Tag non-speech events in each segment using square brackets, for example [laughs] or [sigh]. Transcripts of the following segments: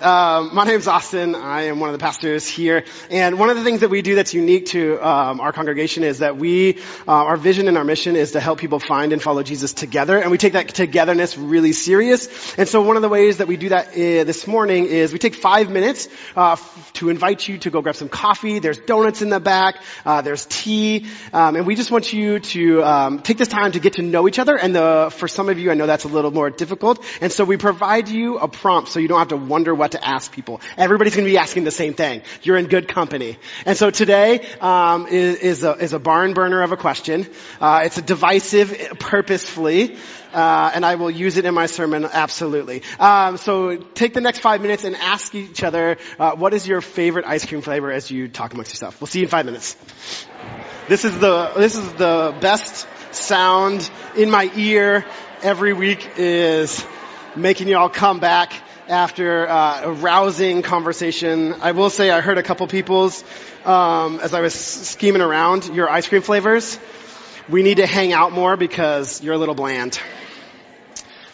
Um, my name's Austin. I am one of the pastors here, and one of the things that we do that's unique to um, our congregation is that we, uh, our vision and our mission is to help people find and follow Jesus together, and we take that togetherness really serious. And so, one of the ways that we do that uh, this morning is we take five minutes uh, f- to invite you to go grab some coffee. There's donuts in the back. Uh, there's tea, um, and we just want you to um, take this time to get to know each other. And the, for some of you, I know that's a little more difficult, and so we provide you a prompt so you don't have to wonder what to ask people. Everybody's going to be asking the same thing. You're in good company. And so today um, is, is, a, is a barn burner of a question. Uh, it's a divisive, purposefully. Uh, and I will use it in my sermon absolutely. Um, so take the next five minutes and ask each other, uh, what is your favorite ice cream flavor as you talk amongst yourself. We'll see you in five minutes. This is the this is the best sound in my ear every week is making you all come back after uh, a rousing conversation. I will say I heard a couple people's um, as I was scheming around your ice cream flavors. We need to hang out more because you're a little bland.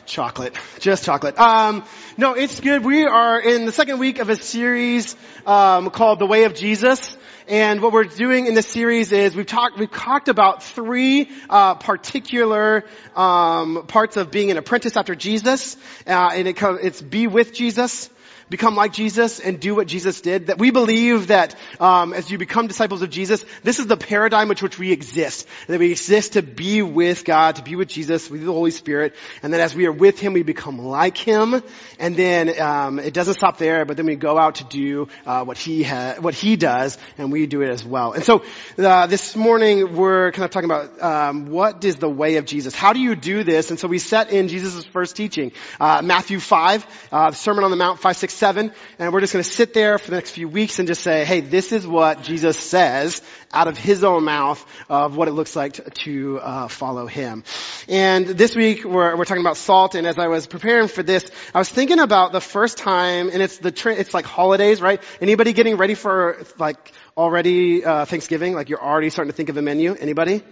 Chocolate, just chocolate. Um, no, it's good. We are in the second week of a series um, called "The Way of Jesus." And what we're doing in this series is we've talked we've talked about three uh, particular um, parts of being an apprentice after Jesus, uh, and it, it's be with Jesus, become like Jesus and do what Jesus did. That we believe that um, as you become disciples of Jesus, this is the paradigm which which we exist. That we exist to be with God, to be with Jesus, with the Holy Spirit, and that as we are with Him, we become like Him. And then um, it doesn't stop there, but then we go out to do uh, what He ha- what He does, and we do it as well. And so uh, this morning we're kind of talking about um, what is the way of Jesus. How do you do this? And so we set in Jesus' first teaching, uh, Matthew five, uh, Sermon on the Mount, five, six, 7, and we're just going to sit there for the next few weeks and just say, hey, this is what Jesus says out of his own mouth of what it looks like to, to uh, follow him. And this week we're, we're talking about salt, and as I was preparing for this, I was thinking about the first time, and it's the it's like holidays, right? Anybody getting ready for like already uh, Thanksgiving? Like you're already starting to think of a menu? Anybody?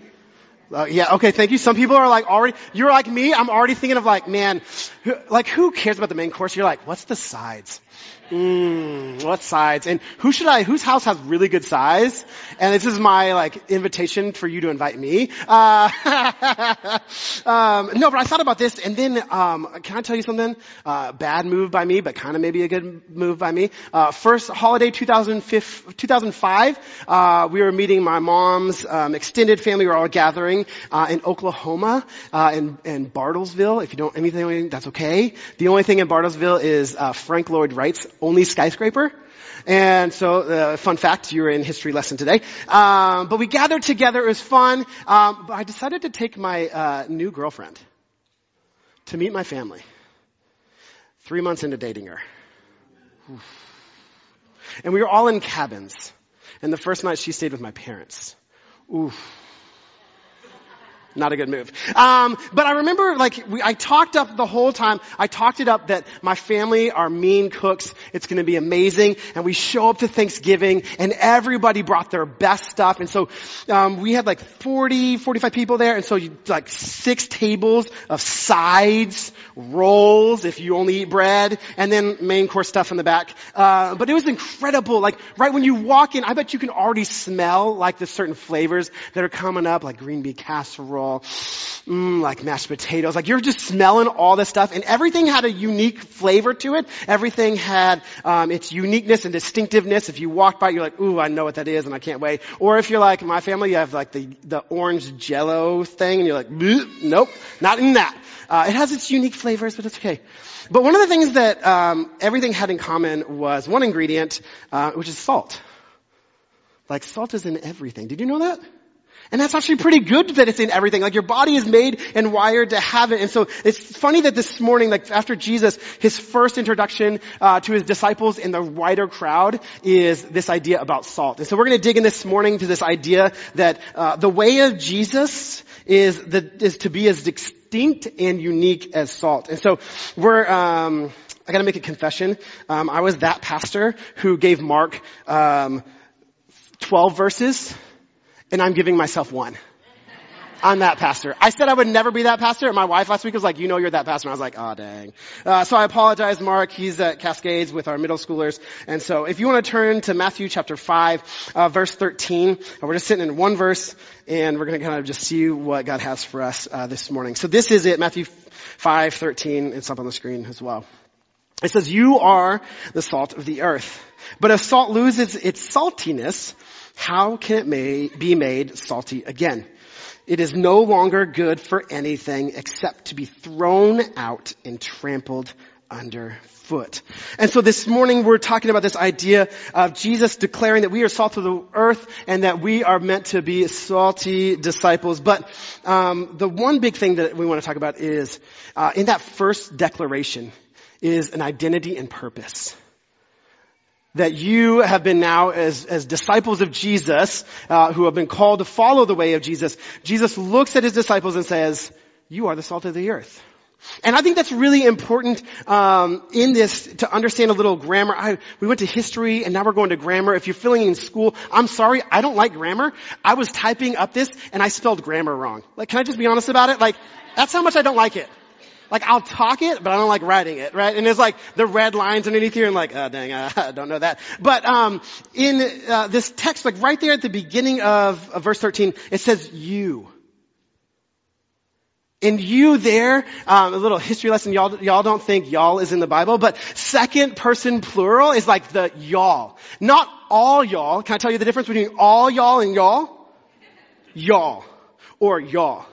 Uh, yeah, okay, thank you. Some people are like already, you're like me, I'm already thinking of like, man, who, like who cares about the main course? You're like, what's the sides? Mm, what sides? And who should I, whose house has really good size? And this is my like invitation for you to invite me. Uh, [laughs] um, no, but I thought about this and then, um, can I tell you something? Uh, bad move by me, but kind of maybe a good move by me. Uh, first holiday 2005, uh, we were meeting my mom's, um, extended family. We were all gathering, uh, in Oklahoma, uh, in, in Bartlesville. If you don't anything, that's okay. The only thing in Bartlesville is, uh, Frank Lloyd Wright's only skyscraper. And so, uh, fun fact, you're in history lesson today. Um, but we gathered together. It was fun. Um, but I decided to take my uh, new girlfriend to meet my family. Three months into dating her. Oof. And we were all in cabins. And the first night she stayed with my parents. Oof. Not a good move. Um, but I remember, like, we, I talked up the whole time. I talked it up that my family are mean cooks. It's going to be amazing. And we show up to Thanksgiving, and everybody brought their best stuff. And so um, we had like 40, 45 people there, and so you, like six tables of sides, rolls, if you only eat bread, and then main course stuff in the back. Uh, but it was incredible. Like, right when you walk in, I bet you can already smell like the certain flavors that are coming up, like green bean casserole mmm, like mashed potatoes. Like you're just smelling all this stuff, and everything had a unique flavor to it. Everything had um, its uniqueness and distinctiveness. If you walked by, you're like, ooh, I know what that is, and I can't wait. Or if you're like my family, you have like the the orange Jello thing, and you're like, nope, not in that. Uh, it has its unique flavors, but it's okay. But one of the things that um, everything had in common was one ingredient, uh, which is salt. Like salt is in everything. Did you know that? And that's actually pretty good that it's in everything. Like your body is made and wired to have it. And so it's funny that this morning, like after Jesus, his first introduction uh, to his disciples in the wider crowd is this idea about salt. And so we're going to dig in this morning to this idea that uh, the way of Jesus is the, is to be as distinct and unique as salt. And so we're. Um, I got to make a confession. Um, I was that pastor who gave Mark um, 12 verses and I'm giving myself one. I'm that pastor. I said I would never be that pastor. And my wife last week was like, you know you're that pastor. And I was like, oh dang. Uh, so I apologize, Mark. He's at Cascades with our middle schoolers. And so if you want to turn to Matthew chapter 5, uh, verse 13, we're just sitting in one verse and we're going to kind of just see what God has for us uh, this morning. So this is it, Matthew 5, 13. It's up on the screen as well. It says, you are the salt of the earth. But if salt loses its saltiness, how can it may, be made salty again? It is no longer good for anything except to be thrown out and trampled underfoot. And so this morning we're talking about this idea of Jesus declaring that we are salt of the earth and that we are meant to be salty disciples. But um, the one big thing that we want to talk about is uh, in that first declaration is an identity and purpose that you have been now as, as disciples of Jesus, uh, who have been called to follow the way of Jesus, Jesus looks at his disciples and says, you are the salt of the earth. And I think that's really important um, in this to understand a little grammar. I, we went to history, and now we're going to grammar. If you're filling in school, I'm sorry, I don't like grammar. I was typing up this, and I spelled grammar wrong. Like, can I just be honest about it? Like, that's how much I don't like it. Like I'll talk it, but I don't like writing it, right? And there's like the red lines underneath here and like, oh dang, [laughs] I don't know that. But, um, in, uh, this text, like right there at the beginning of, of verse 13, it says you. And you there, um, a little history lesson, y'all, y'all don't think y'all is in the Bible, but second person plural is like the y'all. Not all y'all. Can I tell you the difference between all y'all and y'all? Y'all. Or y'all.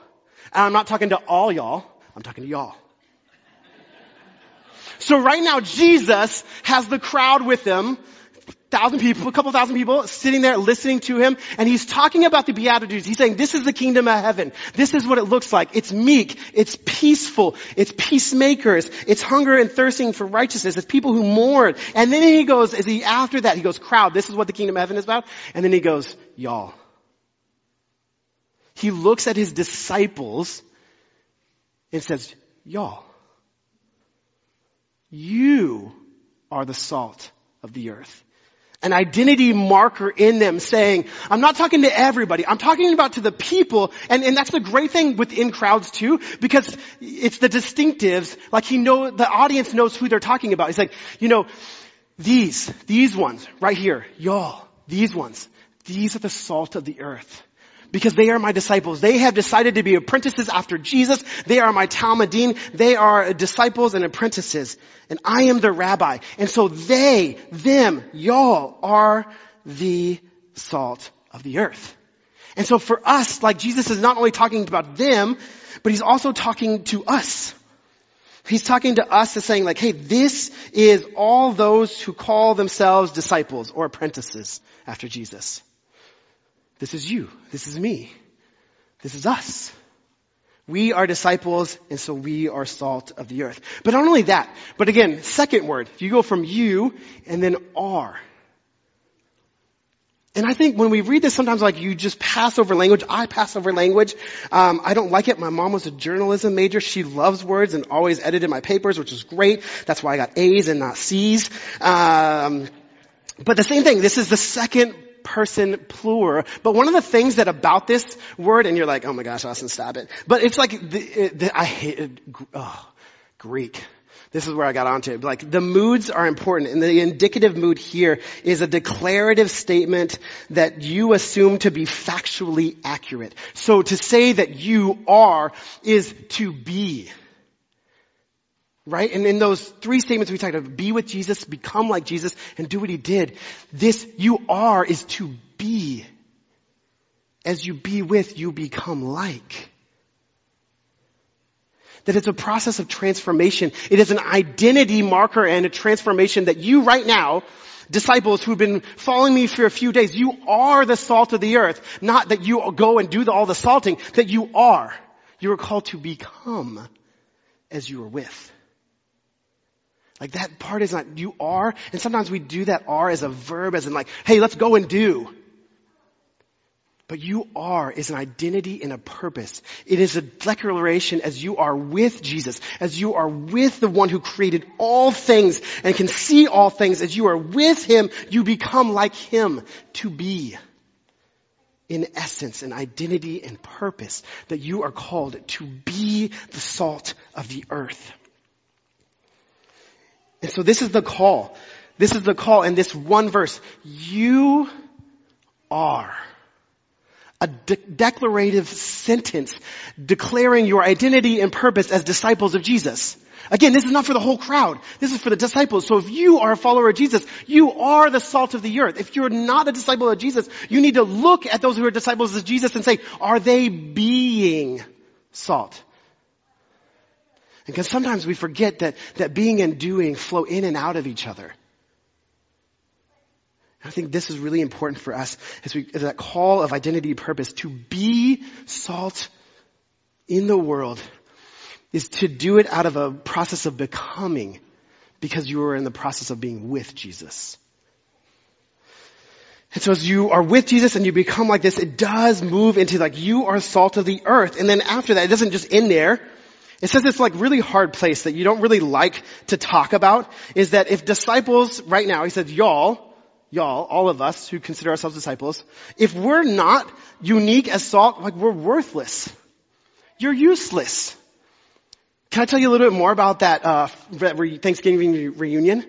And I'm not talking to all y'all. I'm talking to y'all. So right now, Jesus has the crowd with him, thousand people, a couple thousand people sitting there listening to him, and he's talking about the Beatitudes. He's saying, this is the kingdom of heaven. This is what it looks like. It's meek. It's peaceful. It's peacemakers. It's hunger and thirsting for righteousness. It's people who mourn. And then he goes, as he, after that, he goes, crowd, this is what the kingdom of heaven is about. And then he goes, y'all. He looks at his disciples and says, y'all. You are the salt of the earth. An identity marker in them saying, I'm not talking to everybody, I'm talking about to the people, and, and that's the great thing within crowds too, because it's the distinctives, like he know, the audience knows who they're talking about. He's like, you know, these, these ones, right here, y'all, these ones, these are the salt of the earth because they are my disciples. They have decided to be apprentices after Jesus. They are my Talmidim. They are disciples and apprentices. And I am the rabbi. And so they, them, y'all are the salt of the earth. And so for us, like Jesus is not only talking about them, but he's also talking to us. He's talking to us and saying like, hey, this is all those who call themselves disciples or apprentices after Jesus. This is you. This is me. This is us. We are disciples, and so we are salt of the earth. But not only that, but again, second word, you go from you and then are. And I think when we read this, sometimes like you just pass over language. I pass over language. Um, I don't like it. My mom was a journalism major. She loves words and always edited my papers, which is great. That's why I got A's and not C's. Um, but the same thing. This is the second person plural. But one of the things that about this word, and you're like, oh my gosh, Austin, stop it. But it's like, the, the, I hate oh, Greek. This is where I got onto it. Like the moods are important and the indicative mood here is a declarative statement that you assume to be factually accurate. So to say that you are is to be. Right? And in those three statements we talked about, be with Jesus, become like Jesus, and do what he did. This you are is to be. As you be with, you become like. That it's a process of transformation. It is an identity marker and a transformation that you right now, disciples who've been following me for a few days, you are the salt of the earth. Not that you go and do the, all the salting, that you are. You are called to become as you are with. Like that part is not, you are, and sometimes we do that are as a verb, as in like, hey, let's go and do. But you are is an identity and a purpose. It is a declaration as you are with Jesus, as you are with the one who created all things and can see all things, as you are with him, you become like him to be in essence and identity and purpose that you are called to be the salt of the earth. And so this is the call. This is the call in this one verse. You are a de- declarative sentence declaring your identity and purpose as disciples of Jesus. Again, this is not for the whole crowd. This is for the disciples. So if you are a follower of Jesus, you are the salt of the earth. If you're not a disciple of Jesus, you need to look at those who are disciples of Jesus and say, are they being salt? And because sometimes we forget that, that being and doing flow in and out of each other. I think this is really important for us as we, as that call of identity purpose to be salt in the world is to do it out of a process of becoming because you are in the process of being with Jesus. And so as you are with Jesus and you become like this, it does move into like you are salt of the earth. And then after that, it doesn't just end there. It says this like really hard place that you don't really like to talk about is that if disciples right now, he says y'all, y'all, all of us who consider ourselves disciples, if we're not unique as salt, like we're worthless. You're useless. Can I tell you a little bit more about that, uh, Thanksgiving reunion?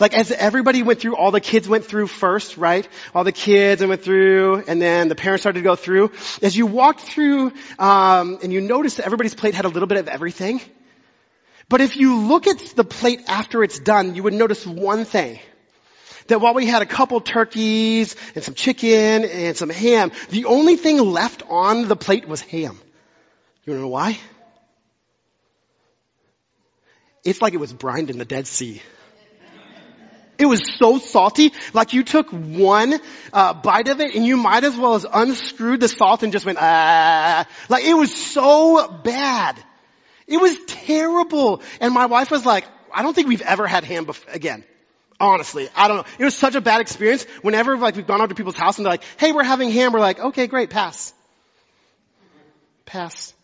Like as everybody went through, all the kids went through first, right? All the kids and went through, and then the parents started to go through. As you walked through, um, and you noticed that everybody's plate had a little bit of everything. But if you look at the plate after it's done, you would notice one thing. That while we had a couple turkeys and some chicken and some ham, the only thing left on the plate was ham. You know why? It's like it was brined in the Dead Sea. Was so salty, like you took one uh, bite of it and you might as well as unscrewed the salt and just went, ah. Like it was so bad. It was terrible. And my wife was like, I don't think we've ever had ham bef- again. Honestly, I don't know. It was such a bad experience. Whenever like we've gone over to people's house and they're like, hey, we're having ham, we're like, okay, great, pass. Pass.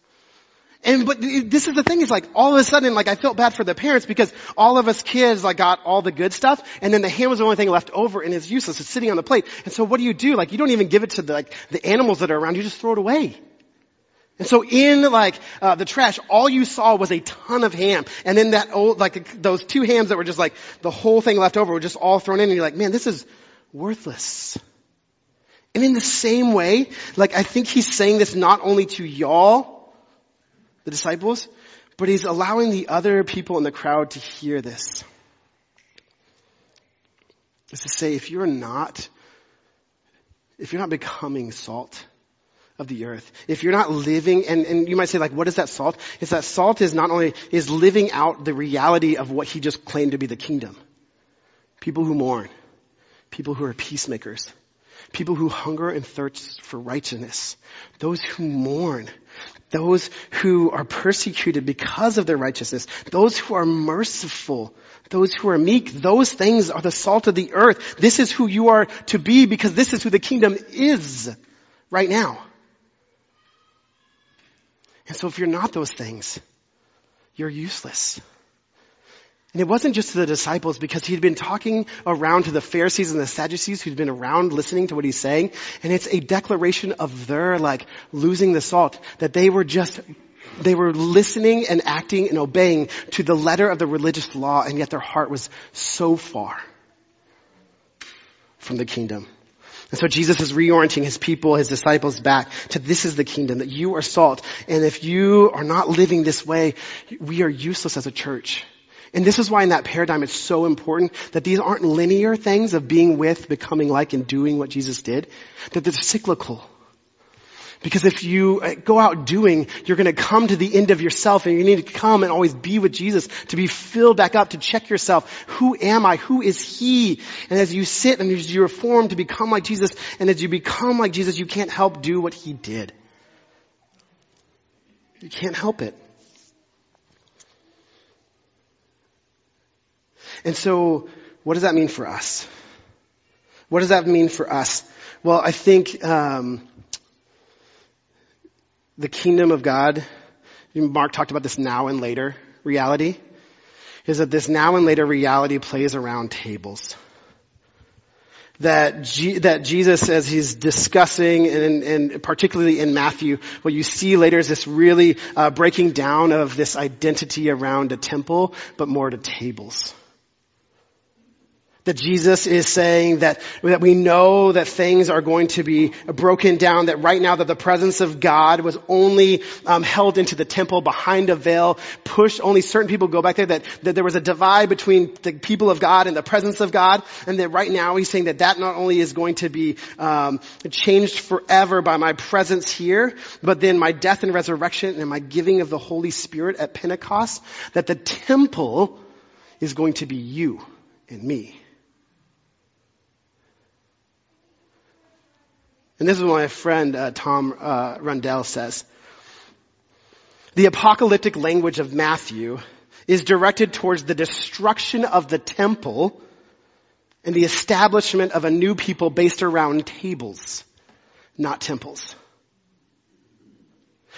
And, but this is the thing is like all of a sudden like I felt bad for the parents because all of us kids like got all the good stuff and then the ham was the only thing left over and it's useless. It's sitting on the plate. And so what do you do? Like you don't even give it to the, like the animals that are around. You just throw it away. And so in like uh, the trash, all you saw was a ton of ham, and then that old like those two hams that were just like the whole thing left over were just all thrown in, and you're like, man, this is worthless. And in the same way, like I think he's saying this not only to y'all, the disciples, but he's allowing the other people in the crowd to hear this. Is to say, if you're not, if you're not becoming salt of the earth, if you're not living, and, and you might say like, what is that salt? Is that salt is not only, is living out the reality of what he just claimed to be the kingdom. People who mourn. People who are peacemakers. People who hunger and thirst for righteousness. Those who mourn those who are persecuted because of their righteousness, those who are merciful, those who are meek, those things are the salt of the earth. This is who you are to be because this is who the kingdom is right now. And so if you're not those things, you're useless. And it wasn't just to the disciples because he'd been talking around to the Pharisees and the Sadducees who'd been around listening to what he's saying. And it's a declaration of their like losing the salt that they were just they were listening and acting and obeying to the letter of the religious law and yet their heart was so far from the kingdom. And so Jesus is reorienting his people, his disciples back to this is the kingdom, that you are salt. And if you are not living this way, we are useless as a church. And this is why in that paradigm it's so important that these aren't linear things of being with, becoming like, and doing what Jesus did, that they're cyclical. Because if you uh, go out doing, you're going to come to the end of yourself and you need to come and always be with Jesus to be filled back up, to check yourself. Who am I? Who is He? And as you sit and as you reform to become like Jesus and as you become like Jesus, you can't help do what He did. You can't help it. And so, what does that mean for us? What does that mean for us? Well, I think um, the kingdom of God. Mark talked about this now and later reality. Is that this now and later reality plays around tables. that, G, that Jesus, as he's discussing, and, and, particularly in Matthew, what you see later is this really uh, breaking down of this identity around a temple, but more to tables. That Jesus is saying that, that we know that things are going to be broken down, that right now that the presence of God was only um, held into the temple behind a veil, pushed, only certain people go back there, that, that there was a divide between the people of God and the presence of God, and that right now he's saying that that not only is going to be um, changed forever by my presence here, but then my death and resurrection and my giving of the Holy Spirit at Pentecost, that the temple is going to be you and me. And this is what my friend uh, Tom uh, Rundell says. The apocalyptic language of Matthew is directed towards the destruction of the temple and the establishment of a new people based around tables, not temples.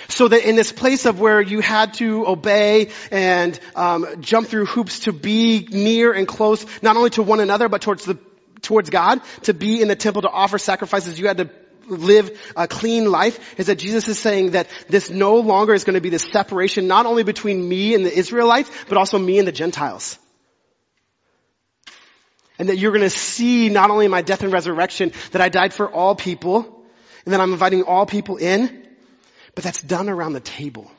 So that in this place of where you had to obey and um, jump through hoops to be near and close, not only to one another but towards the towards God, to be in the temple to offer sacrifices, you had to live a clean life is that Jesus is saying that this no longer is going to be this separation not only between me and the Israelites, but also me and the Gentiles. And that you're going to see not only my death and resurrection, that I died for all people, and that I'm inviting all people in, but that's done around the table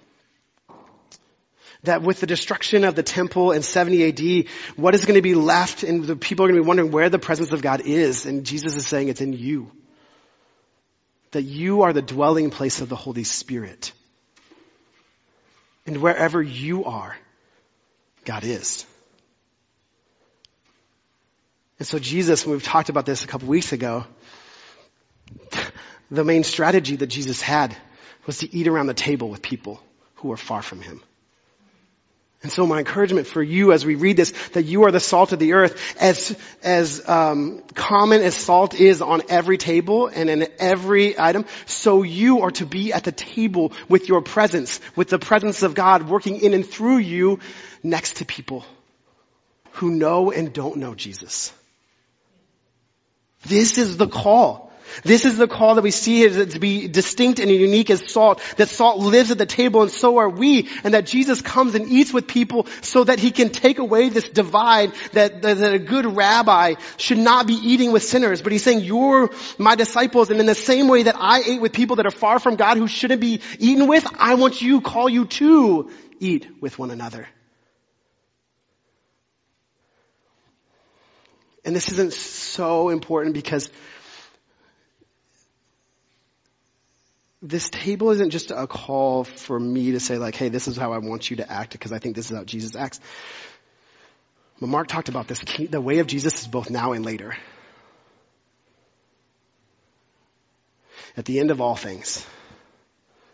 that with the destruction of the temple in 70 AD, what is going to be left and the people are going to be wondering where the presence of God is. And Jesus is saying it's in you that you are the dwelling place of the Holy Spirit. And wherever you are, God is. And so Jesus, when we've talked about this a couple weeks ago, [laughs] the main strategy that Jesus had was to eat around the table with people who are far from him. And so my encouragement for you as we read this, that you are the salt of the earth, as, as um, common as salt is on every table and in every item, so you are to be at the table with your presence, with the presence of God working in and through you next to people who know and don't know Jesus. This is the call. This is the call that we see here to be distinct and unique as salt, that salt lives at the table and so are we, and that Jesus comes and eats with people so that he can take away this divide that, that, that a good rabbi should not be eating with sinners. But he's saying, you're my disciples and in the same way that I ate with people that are far from God who shouldn't be eaten with, I want you, call you to eat with one another. And this isn't so important because this table isn't just a call for me to say like, hey, this is how I want you to act because I think this is how Jesus acts. But Mark talked about this. The way of Jesus is both now and later. At the end of all things,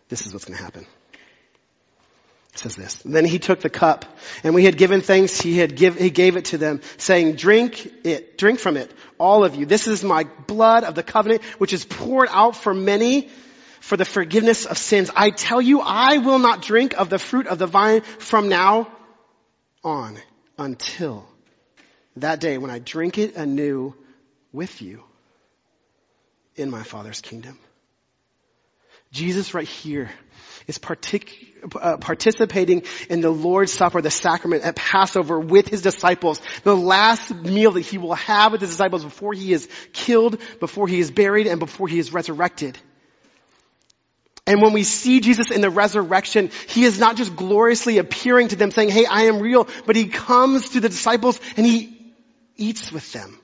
this is what's going to happen. It says this. Then he took the cup, and we had given thanks. He had give, he gave it to them, saying, "Drink it, drink from it, all of you. This is my blood of the covenant, which is poured out for many for the forgiveness of sins. I tell you, I will not drink of the fruit of the vine from now on until that day when I drink it anew with you in my Father's kingdom. Jesus right here is partic- uh, participating in the Lord's Supper, the sacrament at Passover with his disciples. The last meal that he will have with his disciples before he is killed, before he is buried, and before he is resurrected. And when we see Jesus in the resurrection, he is not just gloriously appearing to them saying, hey, I am real, but he comes to the disciples and he eats with them.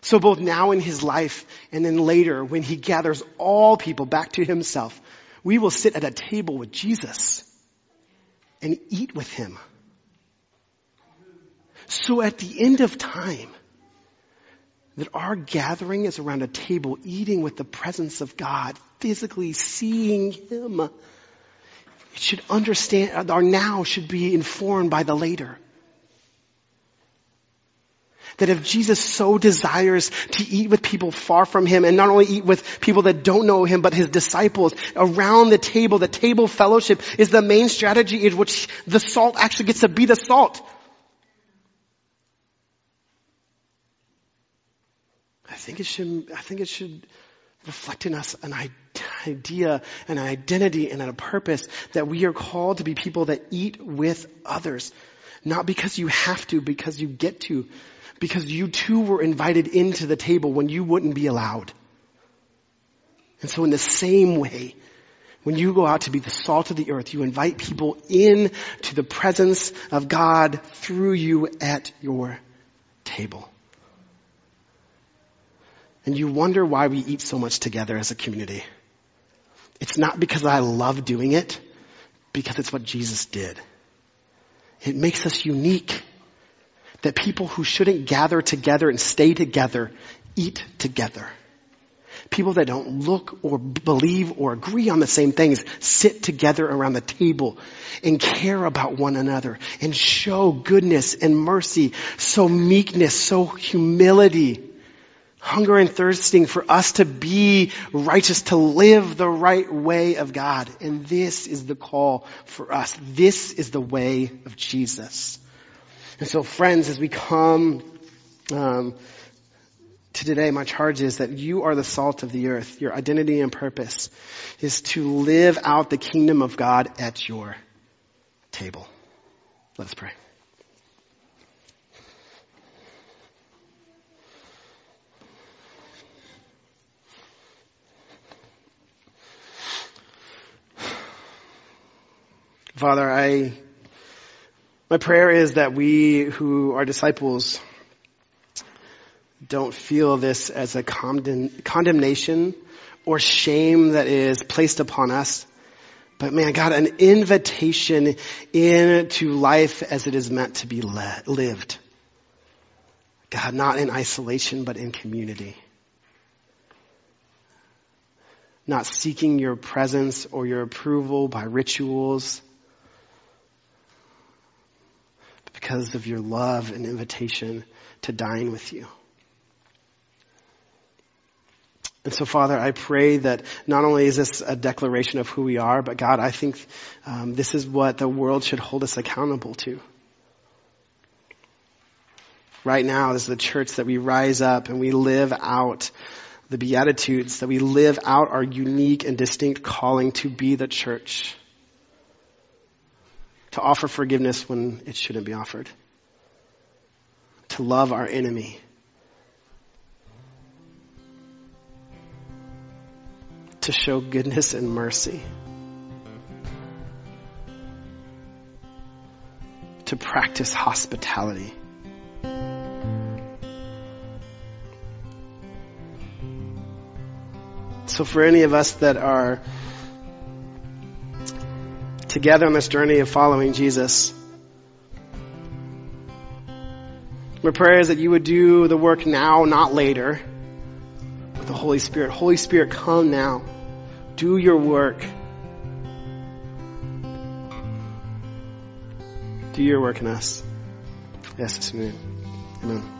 So both now in his life and then later when he gathers all people back to himself, we will sit at a table with Jesus and eat with him. So at the end of time, that our gathering is around a table eating with the presence of God, physically seeing Him. It should understand, uh, our now should be informed by the later. That if Jesus so desires to eat with people far from Him and not only eat with people that don't know Him, but His disciples around the table, the table fellowship is the main strategy in which the salt actually gets to be the salt. Think it should, I think it should reflect in us an idea, an identity, and a purpose that we are called to be people that eat with others. Not because you have to, because you get to. Because you too were invited into the table when you wouldn't be allowed. And so in the same way, when you go out to be the salt of the earth, you invite people in to the presence of God through you at your table. And you wonder why we eat so much together as a community. It's not because I love doing it, because it's what Jesus did. It makes us unique that people who shouldn't gather together and stay together eat together. People that don't look or believe or agree on the same things sit together around the table and care about one another and show goodness and mercy, so meekness, so humility, hunger and thirsting for us to be righteous, to live the right way of God. And this is the call for us. This is the way of Jesus. And so friends, as we come, um, to today, my charge is that you are the salt of the earth. Your identity and purpose is to live out the kingdom of God at your table. Let's pray. Father, I, my prayer is that we who are disciples don't feel this as a condemn, condemnation or shame that is placed upon us. But man, God, an invitation into life as it is meant to be lived. God, not in isolation, but in community. Not seeking your presence or your approval by rituals, but because of your love and invitation to dine with you. And so, Father, I pray that not only is this a declaration of who we are, but God, I think um, this is what the world should hold us accountable to. Right now, as the church that we rise up and we live out the Beatitudes, that we live out our unique and distinct calling to be the church. To offer forgiveness when it shouldn't be offered. To love our enemy to show goodness and mercy. To practice hospitality. So for any of us that are together on this journey of following Jesus, my prayer is that you would do the work now, not later, with the Holy Spirit. Holy Spirit, come now. Do your work. Do your work in us. Yes, amen. Amen.